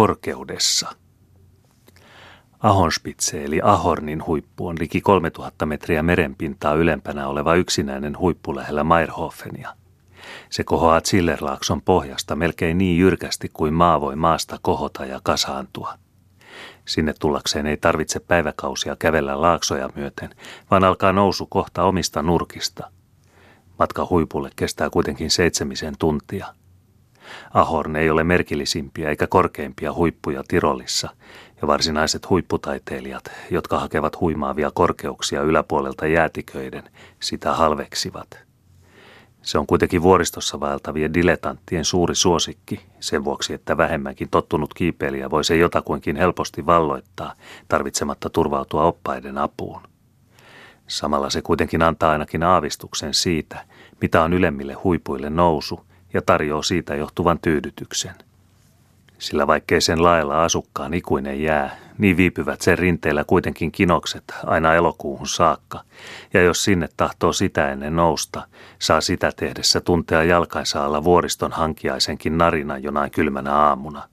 korkeudessa. Ahonspitse eli Ahornin huippu on liki 3000 metriä merenpintaa ylempänä oleva yksinäinen huippu lähellä Meierhofenia. Se kohoaa Zillerlaakson pohjasta melkein niin jyrkästi kuin maa voi maasta kohota ja kasaantua. Sinne tullakseen ei tarvitse päiväkausia kävellä laaksoja myöten, vaan alkaa nousu kohta omista nurkista. Matka huipulle kestää kuitenkin seitsemisen tuntia – Ahorn ei ole merkillisimpiä eikä korkeimpia huippuja Tirolissa, ja varsinaiset huipputaiteilijat, jotka hakevat huimaavia korkeuksia yläpuolelta jäätiköiden, sitä halveksivat. Se on kuitenkin vuoristossa vaeltavien diletanttien suuri suosikki, sen vuoksi, että vähemmänkin tottunut kiipeilijä voi se jotakuinkin helposti valloittaa, tarvitsematta turvautua oppaiden apuun. Samalla se kuitenkin antaa ainakin aavistuksen siitä, mitä on ylemmille huipuille nousu ja tarjoaa siitä johtuvan tyydytyksen. Sillä vaikkei sen lailla asukkaan ikuinen jää, niin viipyvät sen rinteellä kuitenkin kinokset aina elokuuhun saakka, ja jos sinne tahtoo sitä ennen nousta, saa sitä tehdessä tuntea jalkainsa alla vuoriston hankiaisenkin narina jonain kylmänä aamuna.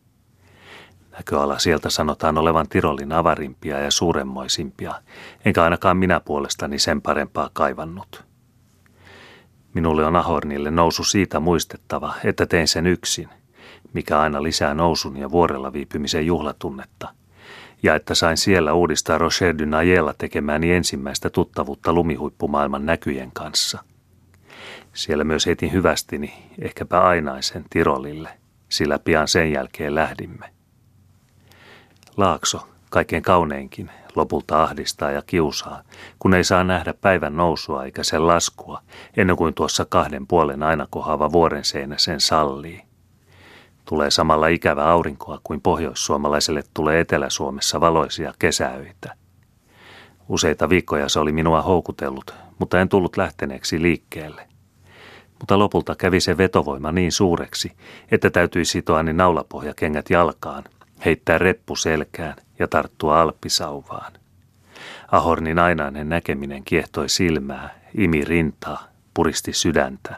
Näköala sieltä sanotaan olevan Tirolin avarimpia ja suuremmoisimpia, enkä ainakaan minä puolestani sen parempaa kaivannut. Minulle on Ahornille nousu siitä muistettava, että tein sen yksin, mikä aina lisää nousun ja vuorella viipymisen juhlatunnetta, ja että sain siellä uudistaa Rocher du Nayella tekemääni ensimmäistä tuttavuutta lumihuippumaailman näkyjen kanssa. Siellä myös etin hyvästini, ehkäpä ainaisen Tirolille, sillä pian sen jälkeen lähdimme. Laakso, kaikkein kauneinkin, lopulta ahdistaa ja kiusaa, kun ei saa nähdä päivän nousua eikä sen laskua, ennen kuin tuossa kahden puolen aina kohaava vuoren seinä sen sallii. Tulee samalla ikävä aurinkoa kuin pohjoissuomalaiselle tulee Etelä-Suomessa valoisia kesäöitä. Useita viikkoja se oli minua houkutellut, mutta en tullut lähteneeksi liikkeelle. Mutta lopulta kävi se vetovoima niin suureksi, että täytyi sitoa niin naulapohjakengät jalkaan, heittää reppu selkään ja tarttua alppisauvaan. Ahornin ainainen näkeminen kiehtoi silmää, imi rintaa, puristi sydäntä.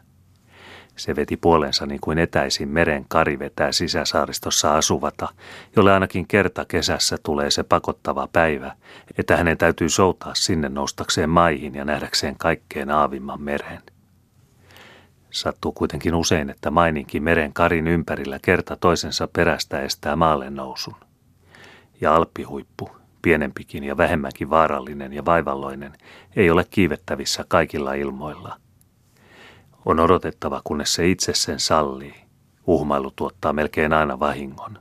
Se veti puolensa niin kuin etäisin meren kari vetää sisäsaaristossa asuvata, jolle ainakin kerta kesässä tulee se pakottava päivä, että hänen täytyy soutaa sinne noustakseen maihin ja nähdäkseen kaikkeen aavimman meren. Sattuu kuitenkin usein, että maininkin meren karin ympärillä kerta toisensa perästä estää maalle nousun ja alppihuippu, pienempikin ja vähemmänkin vaarallinen ja vaivalloinen, ei ole kiivettävissä kaikilla ilmoilla. On odotettava, kunnes se itse sen sallii. Uhmailu tuottaa melkein aina vahingon.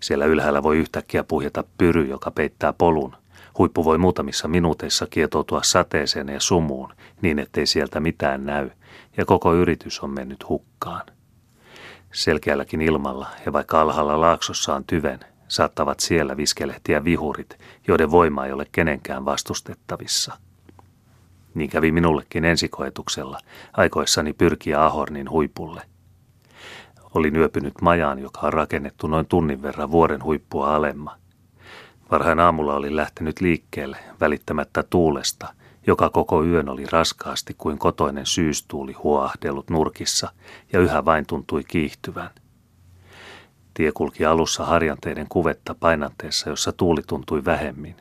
Siellä ylhäällä voi yhtäkkiä puhjeta pyry, joka peittää polun. Huippu voi muutamissa minuuteissa kietoutua sateeseen ja sumuun, niin ettei sieltä mitään näy, ja koko yritys on mennyt hukkaan. Selkeälläkin ilmalla, ja vaikka alhaalla laaksossa on tyven, saattavat siellä viskelehtiä vihurit, joiden voima ei ole kenenkään vastustettavissa. Niin kävi minullekin ensikoetuksella, aikoissani pyrkiä Ahornin huipulle. Olin yöpynyt majaan, joka on rakennettu noin tunnin verran vuoren huippua alemma. Varhain aamulla olin lähtenyt liikkeelle, välittämättä tuulesta, joka koko yön oli raskaasti kuin kotoinen syystuuli huoahdellut nurkissa ja yhä vain tuntui kiihtyvän – Tie kulki alussa harjanteiden kuvetta painanteessa, jossa tuuli tuntui vähemmin.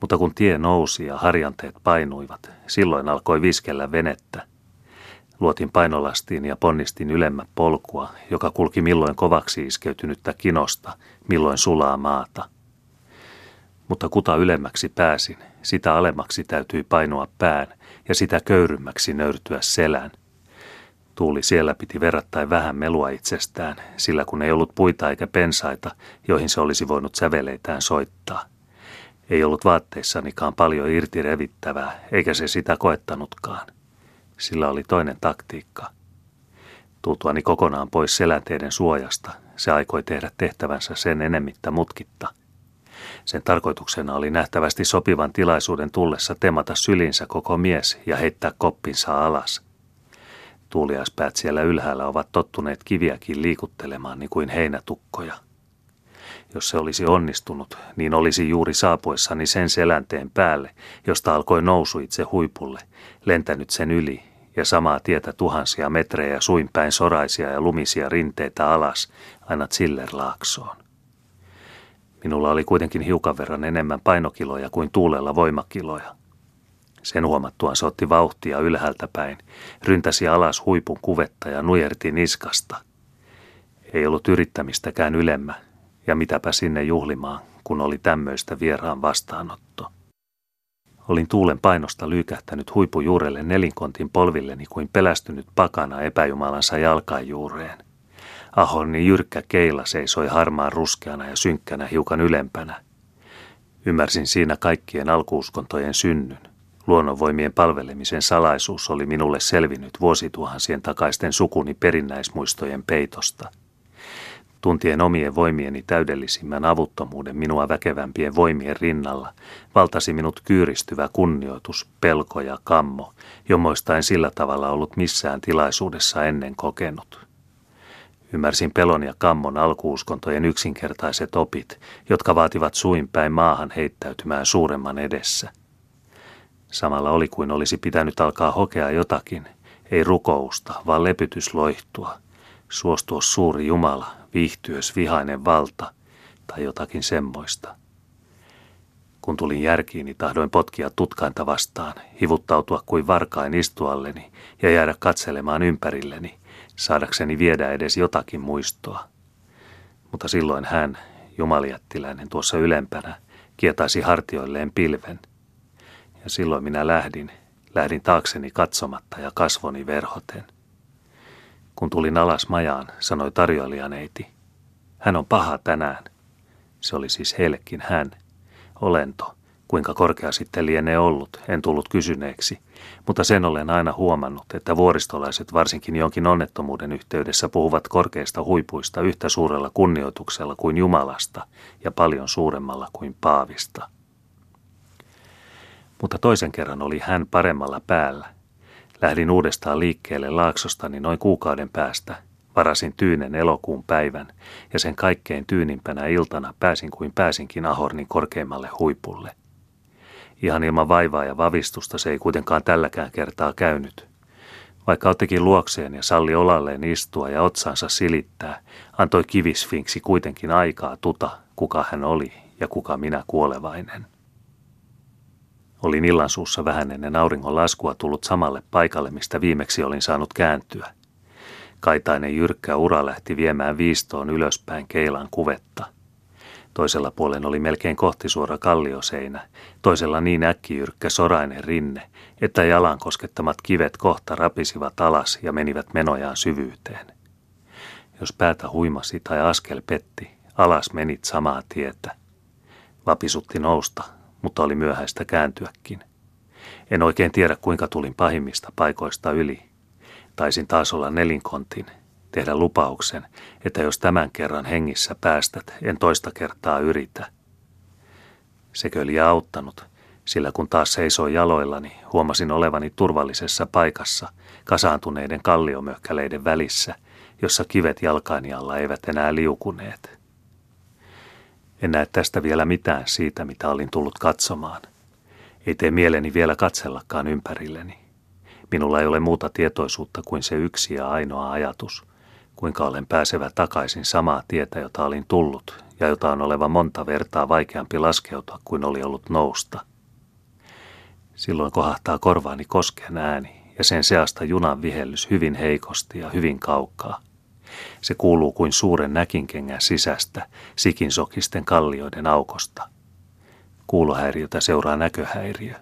Mutta kun tie nousi ja harjanteet painuivat, silloin alkoi viskellä venettä. Luotin painolastiin ja ponnistin ylemmä polkua, joka kulki milloin kovaksi iskeytynyttä kinosta, milloin sulaa maata. Mutta kuta ylemmäksi pääsin, sitä alemmaksi täytyi painua pään ja sitä köyrymmäksi nöyrtyä selän – Tuuli siellä piti verrattain vähän melua itsestään, sillä kun ei ollut puita eikä pensaita, joihin se olisi voinut säveleitään soittaa. Ei ollut vaatteissanikaan paljon irti revittävää, eikä se sitä koettanutkaan. Sillä oli toinen taktiikka. Tultuani kokonaan pois selänteiden suojasta, se aikoi tehdä tehtävänsä sen enemmittä mutkitta. Sen tarkoituksena oli nähtävästi sopivan tilaisuuden tullessa temata sylinsä koko mies ja heittää koppinsa alas – Tuuliaspäät siellä ylhäällä ovat tottuneet kiviäkin liikuttelemaan niin kuin heinätukkoja. Jos se olisi onnistunut, niin olisi juuri saapuessani sen selänteen päälle, josta alkoi nousu itse huipulle, lentänyt sen yli ja samaa tietä tuhansia metrejä suinpäin soraisia ja lumisia rinteitä alas aina Zillerlaaksoon. Minulla oli kuitenkin hiukan verran enemmän painokiloja kuin tuulella voimakiloja. Sen huomattuaan se otti vauhtia ylhäältä päin, ryntäsi alas huipun kuvetta ja nujerti niskasta. Ei ollut yrittämistäkään ylemmä, ja mitäpä sinne juhlimaan, kun oli tämmöistä vieraan vastaanotto. Olin tuulen painosta lyykähtänyt huipujuurelle nelinkontin polvilleni kuin pelästynyt pakana epäjumalansa jalkajuureen. Ahorni jyrkkä keila seisoi harmaan ruskeana ja synkkänä hiukan ylempänä. Ymmärsin siinä kaikkien alkuuskontojen synnyn. Luonnonvoimien palvelemisen salaisuus oli minulle selvinnyt vuosituhansien takaisten sukuni perinnäismuistojen peitosta. Tuntien omien voimieni täydellisimmän avuttomuuden minua väkevämpien voimien rinnalla, valtasi minut kyyristyvä kunnioitus, pelko ja kammo, jomoista en sillä tavalla ollut missään tilaisuudessa ennen kokenut. Ymmärsin pelon ja kammon alkuuskontojen yksinkertaiset opit, jotka vaativat suin päin maahan heittäytymään suuremman edessä. Samalla oli kuin olisi pitänyt alkaa hokea jotakin, ei rukousta, vaan lepytysloihtua, suostua suuri Jumala, viihtyös vihainen valta tai jotakin semmoista. Kun tulin järkiini, tahdoin potkia tutkainta vastaan, hivuttautua kuin varkain istualleni ja jäädä katselemaan ympärilleni – saadakseni viedä edes jotakin muistoa. Mutta silloin hän, jumaliattiläinen tuossa ylempänä, kietaisi hartioilleen pilven. Ja silloin minä lähdin, lähdin taakseni katsomatta ja kasvoni verhoten. Kun tulin alas majaan, sanoi tarjoilijaneiti, hän on paha tänään. Se oli siis heillekin hän, olento, Kuinka korkea sitten lienee ollut, en tullut kysyneeksi, mutta sen olen aina huomannut, että vuoristolaiset varsinkin jonkin onnettomuuden yhteydessä puhuvat korkeista huipuista yhtä suurella kunnioituksella kuin Jumalasta ja paljon suuremmalla kuin Paavista. Mutta toisen kerran oli hän paremmalla päällä. Lähdin uudestaan liikkeelle laaksostani noin kuukauden päästä. Varasin tyynen elokuun päivän ja sen kaikkein tyynimpänä iltana pääsin kuin pääsinkin Ahornin korkeimmalle huipulle – Ihan ilman vaivaa ja vavistusta se ei kuitenkaan tälläkään kertaa käynyt. Vaikka ottikin luokseen ja salli olalleen istua ja otsansa silittää, antoi kivisfinksi kuitenkin aikaa tuta, kuka hän oli ja kuka minä kuolevainen. Olin illansuussa vähän ennen auringon laskua tullut samalle paikalle, mistä viimeksi olin saanut kääntyä. Kaitainen jyrkkä ura lähti viemään viistoon ylöspäin keilan kuvetta – Toisella puolen oli melkein kohtisuora kallioseinä, toisella niin äkkijyrkkä sorainen rinne, että jalan koskettamat kivet kohta rapisivat alas ja menivät menojaan syvyyteen. Jos päätä huimasi tai askel petti, alas menit samaa tietä. Vapisutti nousta, mutta oli myöhäistä kääntyäkin. En oikein tiedä, kuinka tulin pahimmista paikoista yli. Taisin taas olla nelinkontin, tehdä lupauksen, että jos tämän kerran hengissä päästät, en toista kertaa yritä. Sekö oli auttanut, sillä kun taas seisoi jaloillani, huomasin olevani turvallisessa paikassa, kasaantuneiden kalliomöhkäleiden välissä, jossa kivet jalkaini alla eivät enää liukuneet. En näe tästä vielä mitään siitä, mitä olin tullut katsomaan. Ei tee mieleni vielä katsellakaan ympärilleni. Minulla ei ole muuta tietoisuutta kuin se yksi ja ainoa ajatus – kuinka olen pääsevä takaisin samaa tietä, jota olin tullut ja jota on oleva monta vertaa vaikeampi laskeutua kuin oli ollut nousta. Silloin kohahtaa korvaani kosken ääni ja sen seasta junan vihellys hyvin heikosti ja hyvin kaukaa. Se kuuluu kuin suuren näkinkengän sisästä sikinsokisten kallioiden aukosta. Kuulohäiriötä seuraa näköhäiriö.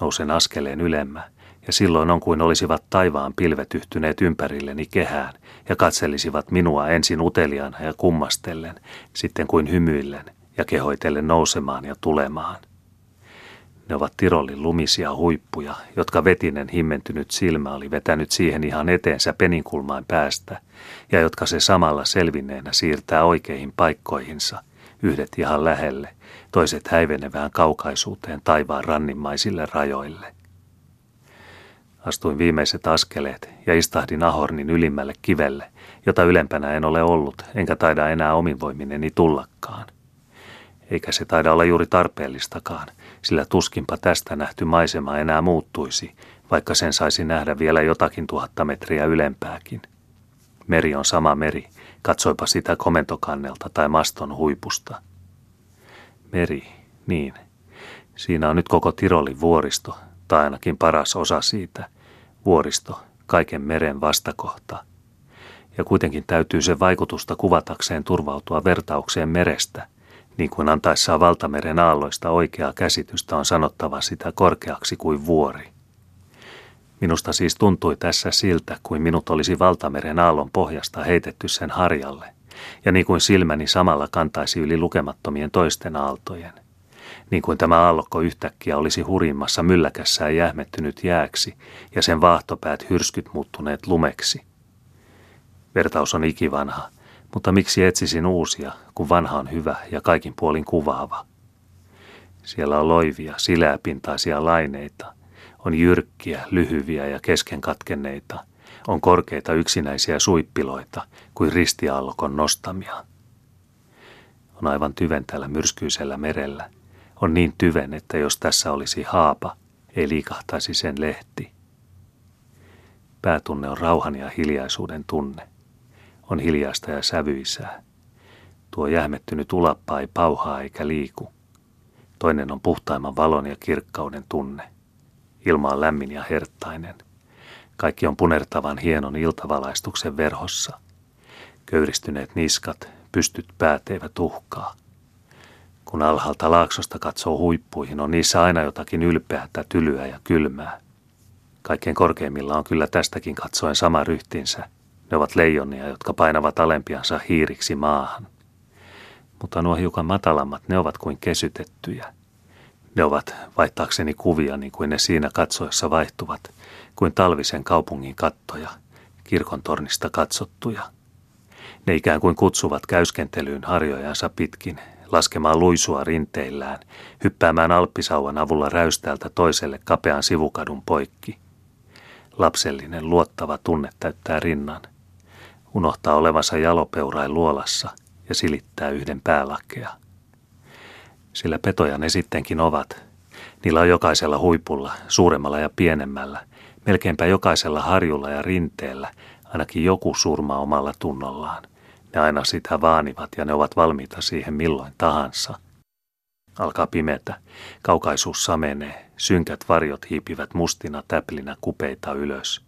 Nousen askeleen ylemmä ja silloin on kuin olisivat taivaan pilvet yhtyneet ympärilleni kehään ja katselisivat minua ensin uteliaana ja kummastellen, sitten kuin hymyillen ja kehoitellen nousemaan ja tulemaan. Ne ovat Tirolin lumisia huippuja, jotka vetinen himmentynyt silmä oli vetänyt siihen ihan eteensä peninkulmaan päästä, ja jotka se samalla selvinneenä siirtää oikeihin paikkoihinsa, yhdet ihan lähelle, toiset häivenevään kaukaisuuteen taivaan rannimmaisille rajoille – Astuin viimeiset askeleet ja istahdin Ahornin ylimmälle kivelle, jota ylempänä en ole ollut, enkä taida enää omin voimineni tullakaan. Eikä se taida olla juuri tarpeellistakaan, sillä tuskinpa tästä nähty maisema enää muuttuisi, vaikka sen saisi nähdä vielä jotakin tuhatta metriä ylempääkin. Meri on sama meri, katsoipa sitä komentokannelta tai maston huipusta. Meri, niin. Siinä on nyt koko Tirolin vuoristo, tai ainakin paras osa siitä. Vuoristo, kaiken meren vastakohta. Ja kuitenkin täytyy se vaikutusta kuvatakseen turvautua vertaukseen merestä, niin kuin antaessaan valtameren aalloista oikeaa käsitystä on sanottava sitä korkeaksi kuin vuori. Minusta siis tuntui tässä siltä, kuin minut olisi valtameren aallon pohjasta heitetty sen harjalle, ja niin kuin silmäni samalla kantaisi yli lukemattomien toisten aaltojen. Niin kuin tämä aallokko yhtäkkiä olisi hurimmassa mylläkässään jähmettynyt jääksi ja sen vaahtopäät hyrskyt muuttuneet lumeksi. Vertaus on ikivanha, mutta miksi etsisin uusia, kun vanha on hyvä ja kaikin puolin kuvaava? Siellä on loivia, sileäpintaisia laineita – on jyrkkiä, lyhyviä ja keskenkatkenneita. On korkeita yksinäisiä suippiloita kuin ristiaallokon nostamia. On aivan tyven tällä myrskyisellä merellä. On niin tyven, että jos tässä olisi haapa, ei liikahtaisi sen lehti. Päätunne on rauhan ja hiljaisuuden tunne. On hiljaista ja sävyisää. Tuo jähmettynyt ulappa ei pauhaa eikä liiku. Toinen on puhtaimman valon ja kirkkauden tunne. Ilma on lämmin ja herttainen. Kaikki on punertavan hienon iltavalaistuksen verhossa. Köyristyneet niskat, pystyt päät eivät uhkaa. Kun alhaalta laaksosta katsoo huippuihin, on niissä aina jotakin ylpeää, tylyä ja kylmää. Kaikkein korkeimmilla on kyllä tästäkin katsoen sama ryhtinsä. Ne ovat leijonia, jotka painavat alempiansa hiiriksi maahan. Mutta nuo hiukan matalammat, ne ovat kuin kesytettyjä – ne ovat vaihtaakseni kuvia niin kuin ne siinä katsoessa vaihtuvat, kuin talvisen kaupungin kattoja, kirkon tornista katsottuja. Ne ikään kuin kutsuvat käyskentelyyn harjojansa pitkin, laskemaan luisua rinteillään, hyppäämään alppisauvan avulla räystäältä toiselle kapean sivukadun poikki. Lapsellinen luottava tunne täyttää rinnan. Unohtaa olevansa jalopeurain luolassa ja silittää yhden päälakea sillä petoja ne sittenkin ovat. Niillä on jokaisella huipulla, suuremmalla ja pienemmällä, melkeinpä jokaisella harjulla ja rinteellä, ainakin joku surma omalla tunnollaan. Ne aina sitä vaanivat ja ne ovat valmiita siihen milloin tahansa. Alkaa pimetä, kaukaisuus samenee, synkät varjot hiipivät mustina täplinä kupeita ylös.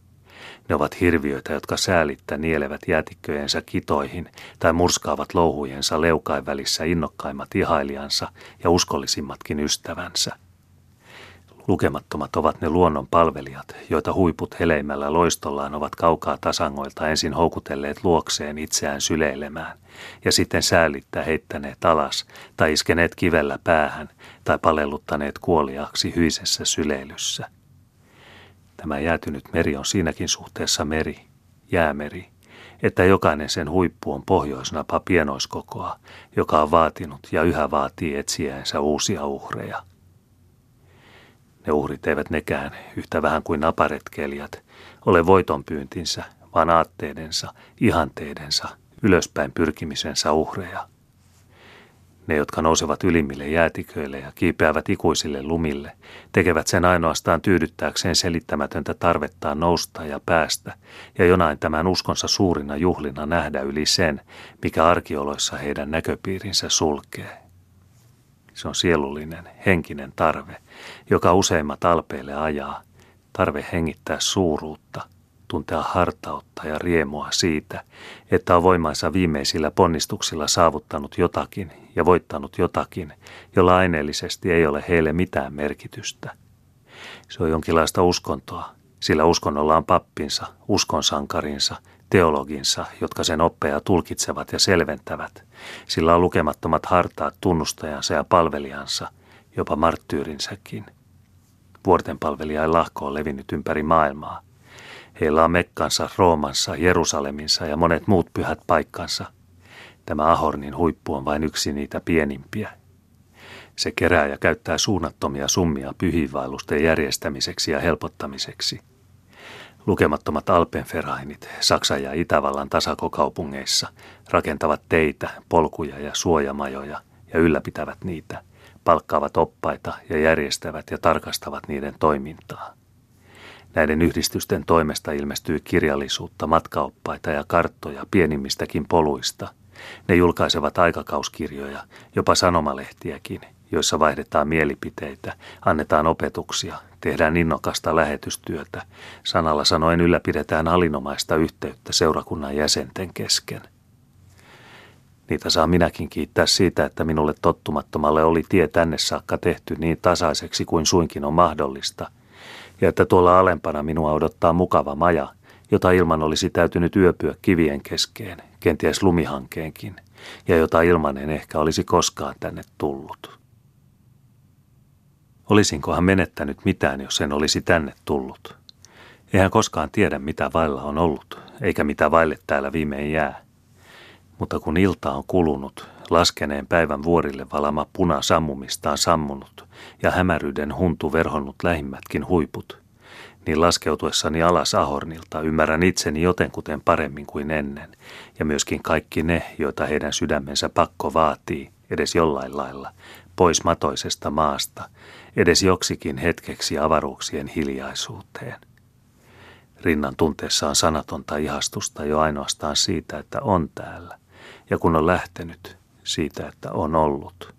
Ne ovat hirviöitä, jotka säälittä nielevät jäätikköjensä kitoihin tai murskaavat louhujensa leukain välissä innokkaimmat ihailijansa ja uskollisimmatkin ystävänsä. Lukemattomat ovat ne luonnon palvelijat, joita huiput heleimällä loistollaan ovat kaukaa tasangoilta ensin houkutelleet luokseen itseään syleilemään ja sitten säälittä heittäneet alas tai iskeneet kivellä päähän tai palelluttaneet kuoliaksi hyisessä syleilyssä. Tämä jäätynyt meri on siinäkin suhteessa meri, jäämeri, että jokainen sen huippu on pohjoisnapa pienoiskokoa, joka on vaatinut ja yhä vaatii etsiänsä uusia uhreja. Ne uhrit eivät nekään, yhtä vähän kuin naparetkelijät, ole voitonpyyntinsä, vaan aatteidensa, ihanteidensa, ylöspäin pyrkimisensä uhreja – ne, jotka nousevat ylimmille jäätiköille ja kiipeävät ikuisille lumille, tekevät sen ainoastaan tyydyttääkseen selittämätöntä tarvettaan nousta ja päästä ja jonain tämän uskonsa suurina juhlina nähdä yli sen, mikä arkioloissa heidän näköpiirinsä sulkee. Se on sielullinen, henkinen tarve, joka useimmat alpeille ajaa, tarve hengittää suuruutta – tuntea hartautta ja riemua siitä, että on voimansa viimeisillä ponnistuksilla saavuttanut jotakin ja voittanut jotakin, jolla aineellisesti ei ole heille mitään merkitystä. Se on jonkinlaista uskontoa, sillä uskonnolla on pappinsa, uskonsankarinsa, teologinsa, jotka sen oppeja tulkitsevat ja selventävät. Sillä on lukemattomat hartaat tunnustajansa ja palvelijansa, jopa marttyyrinsäkin. Vuorten palvelijain lahko on levinnyt ympäri maailmaa. Heillä on Mekkansa, Roomansa, Jerusaleminsa ja monet muut pyhät paikkansa. Tämä Ahornin huippu on vain yksi niitä pienimpiä. Se kerää ja käyttää suunnattomia summia pyhiinvaellusten järjestämiseksi ja helpottamiseksi. Lukemattomat Alpenferainit Saksan ja Itävallan tasakokaupungeissa rakentavat teitä, polkuja ja suojamajoja ja ylläpitävät niitä, palkkaavat oppaita ja järjestävät ja tarkastavat niiden toimintaa. Näiden yhdistysten toimesta ilmestyy kirjallisuutta, matkaoppaita ja karttoja pienimmistäkin poluista. Ne julkaisevat aikakauskirjoja, jopa sanomalehtiäkin, joissa vaihdetaan mielipiteitä, annetaan opetuksia, tehdään innokasta lähetystyötä, sanalla sanoen ylläpidetään halinomaista yhteyttä seurakunnan jäsenten kesken. Niitä saa minäkin kiittää siitä, että minulle tottumattomalle oli tie tänne saakka tehty niin tasaiseksi kuin suinkin on mahdollista, ja että tuolla alempana minua odottaa mukava maja, jota ilman olisi täytynyt yöpyä kivien keskeen, kenties lumihankeenkin, ja jota ilman en ehkä olisi koskaan tänne tullut. Olisinkohan menettänyt mitään, jos en olisi tänne tullut? Eihän koskaan tiedä, mitä vailla on ollut, eikä mitä vaille täällä viimein jää. Mutta kun ilta on kulunut, laskeneen päivän vuorille valama puna sammumistaan sammunut ja hämäryyden huntu verhonnut lähimmätkin huiput, niin laskeutuessani alas Ahornilta ymmärrän itseni jotenkuten paremmin kuin ennen, ja myöskin kaikki ne, joita heidän sydämensä pakko vaatii, edes jollain lailla, pois matoisesta maasta, edes joksikin hetkeksi avaruuksien hiljaisuuteen. Rinnan tunteessa on sanatonta ihastusta jo ainoastaan siitä, että on täällä, ja kun on lähtenyt, siitä, että on ollut.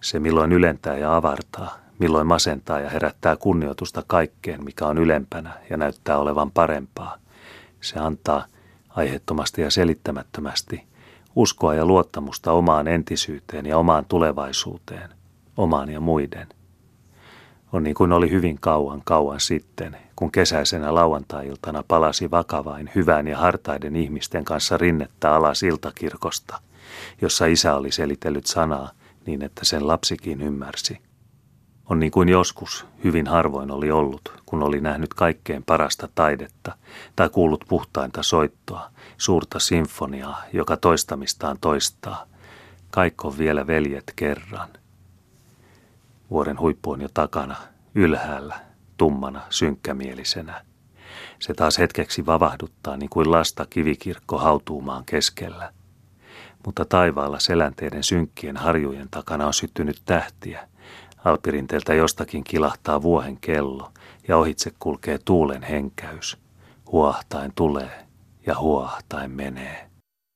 Se milloin ylentää ja avartaa, milloin masentaa ja herättää kunnioitusta kaikkeen, mikä on ylempänä ja näyttää olevan parempaa. Se antaa aiheettomasti ja selittämättömästi uskoa ja luottamusta omaan entisyyteen ja omaan tulevaisuuteen, omaan ja muiden. On niin kuin oli hyvin kauan kauan sitten, kun kesäisenä lauantai-iltana palasi vakavain hyvän ja hartaiden ihmisten kanssa rinnettä alas iltakirkosta, jossa isä oli selitellyt sanaa niin, että sen lapsikin ymmärsi. On niin kuin joskus hyvin harvoin oli ollut, kun oli nähnyt kaikkein parasta taidetta tai kuullut puhtainta soittoa, suurta sinfoniaa, joka toistamistaan toistaa. Kaikko vielä veljet kerran. Vuoren huippu on jo takana, ylhäällä, tummana, synkkämielisenä. Se taas hetkeksi vavahduttaa niin kuin lasta kivikirkko hautuumaan keskellä. Mutta taivaalla selänteiden synkkien harjujen takana on syttynyt tähtiä. Alpirinteeltä jostakin kilahtaa vuohen kello ja ohitse kulkee tuulen henkäys. Huahtain tulee ja huahtain menee.